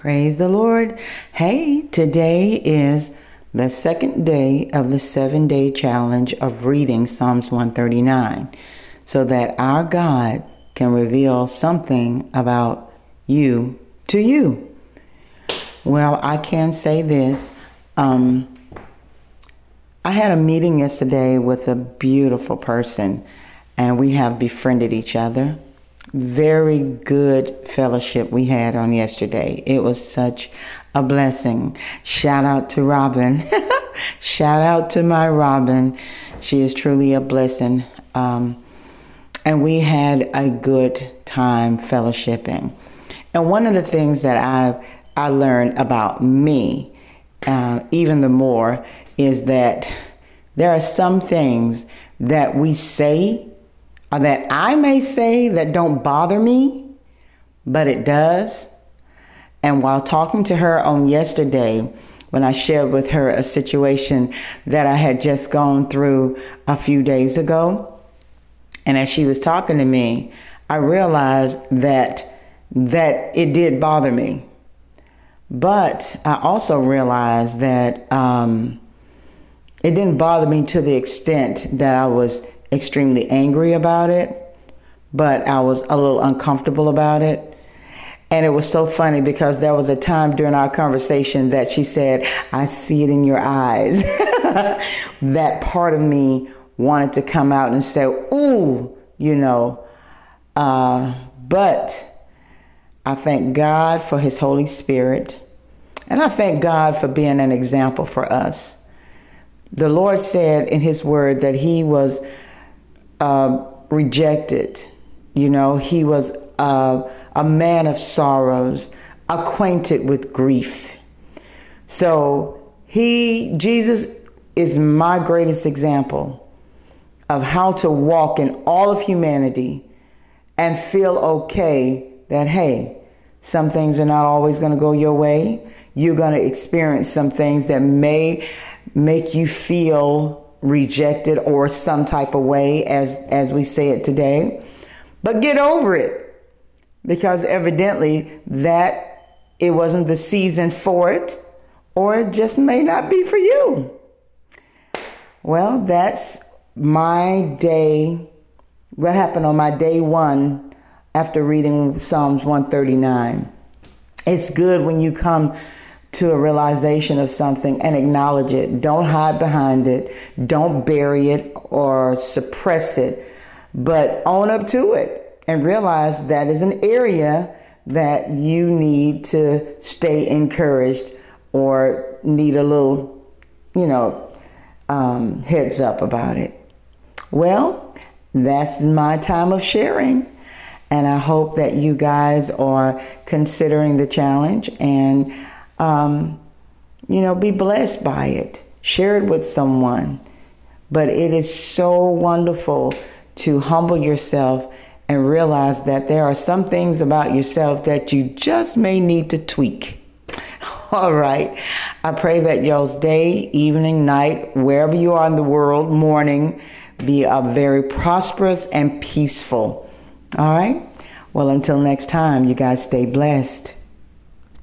Praise the Lord. Hey, today is the second day of the seven day challenge of reading Psalms 139 so that our God can reveal something about you to you. Well, I can say this. Um, I had a meeting yesterday with a beautiful person, and we have befriended each other very good fellowship we had on yesterday. It was such a blessing. Shout out to Robin. Shout out to my Robin. She is truly a blessing. Um, and we had a good time fellowshipping. And one of the things that I I learned about me, uh, even the more, is that there are some things that we say that I may say that don't bother me, but it does. And while talking to her on yesterday, when I shared with her a situation that I had just gone through a few days ago, and as she was talking to me, I realized that that it did bother me. But I also realized that um, it didn't bother me to the extent that I was extremely angry about it, but I was a little uncomfortable about it. And it was so funny because there was a time during our conversation that she said, I see it in your eyes. that part of me wanted to come out and say, Ooh, you know. Uh, but I thank God for His Holy Spirit. And I thank God for being an example for us. The Lord said in His Word that He was uh, rejected. You know, he was uh, a man of sorrows, acquainted with grief. So he, Jesus, is my greatest example of how to walk in all of humanity and feel okay that, hey, some things are not always going to go your way. You're going to experience some things that may make you feel rejected or some type of way as as we say it today. But get over it because evidently that it wasn't the season for it or it just may not be for you. Well that's my day what happened on my day 1 after reading Psalms 139 it's good when you come to a realization of something and acknowledge it. Don't hide behind it. Don't bury it or suppress it, but own up to it and realize that is an area that you need to stay encouraged or need a little, you know, um, heads up about it. Well, that's my time of sharing. And I hope that you guys are considering the challenge and um, you know, be blessed by it. Share it with someone. But it is so wonderful to humble yourself and realize that there are some things about yourself that you just may need to tweak. All right. I pray that y'all's day, evening, night, wherever you are in the world, morning, be a very prosperous and peaceful. All right. Well, until next time, you guys stay blessed.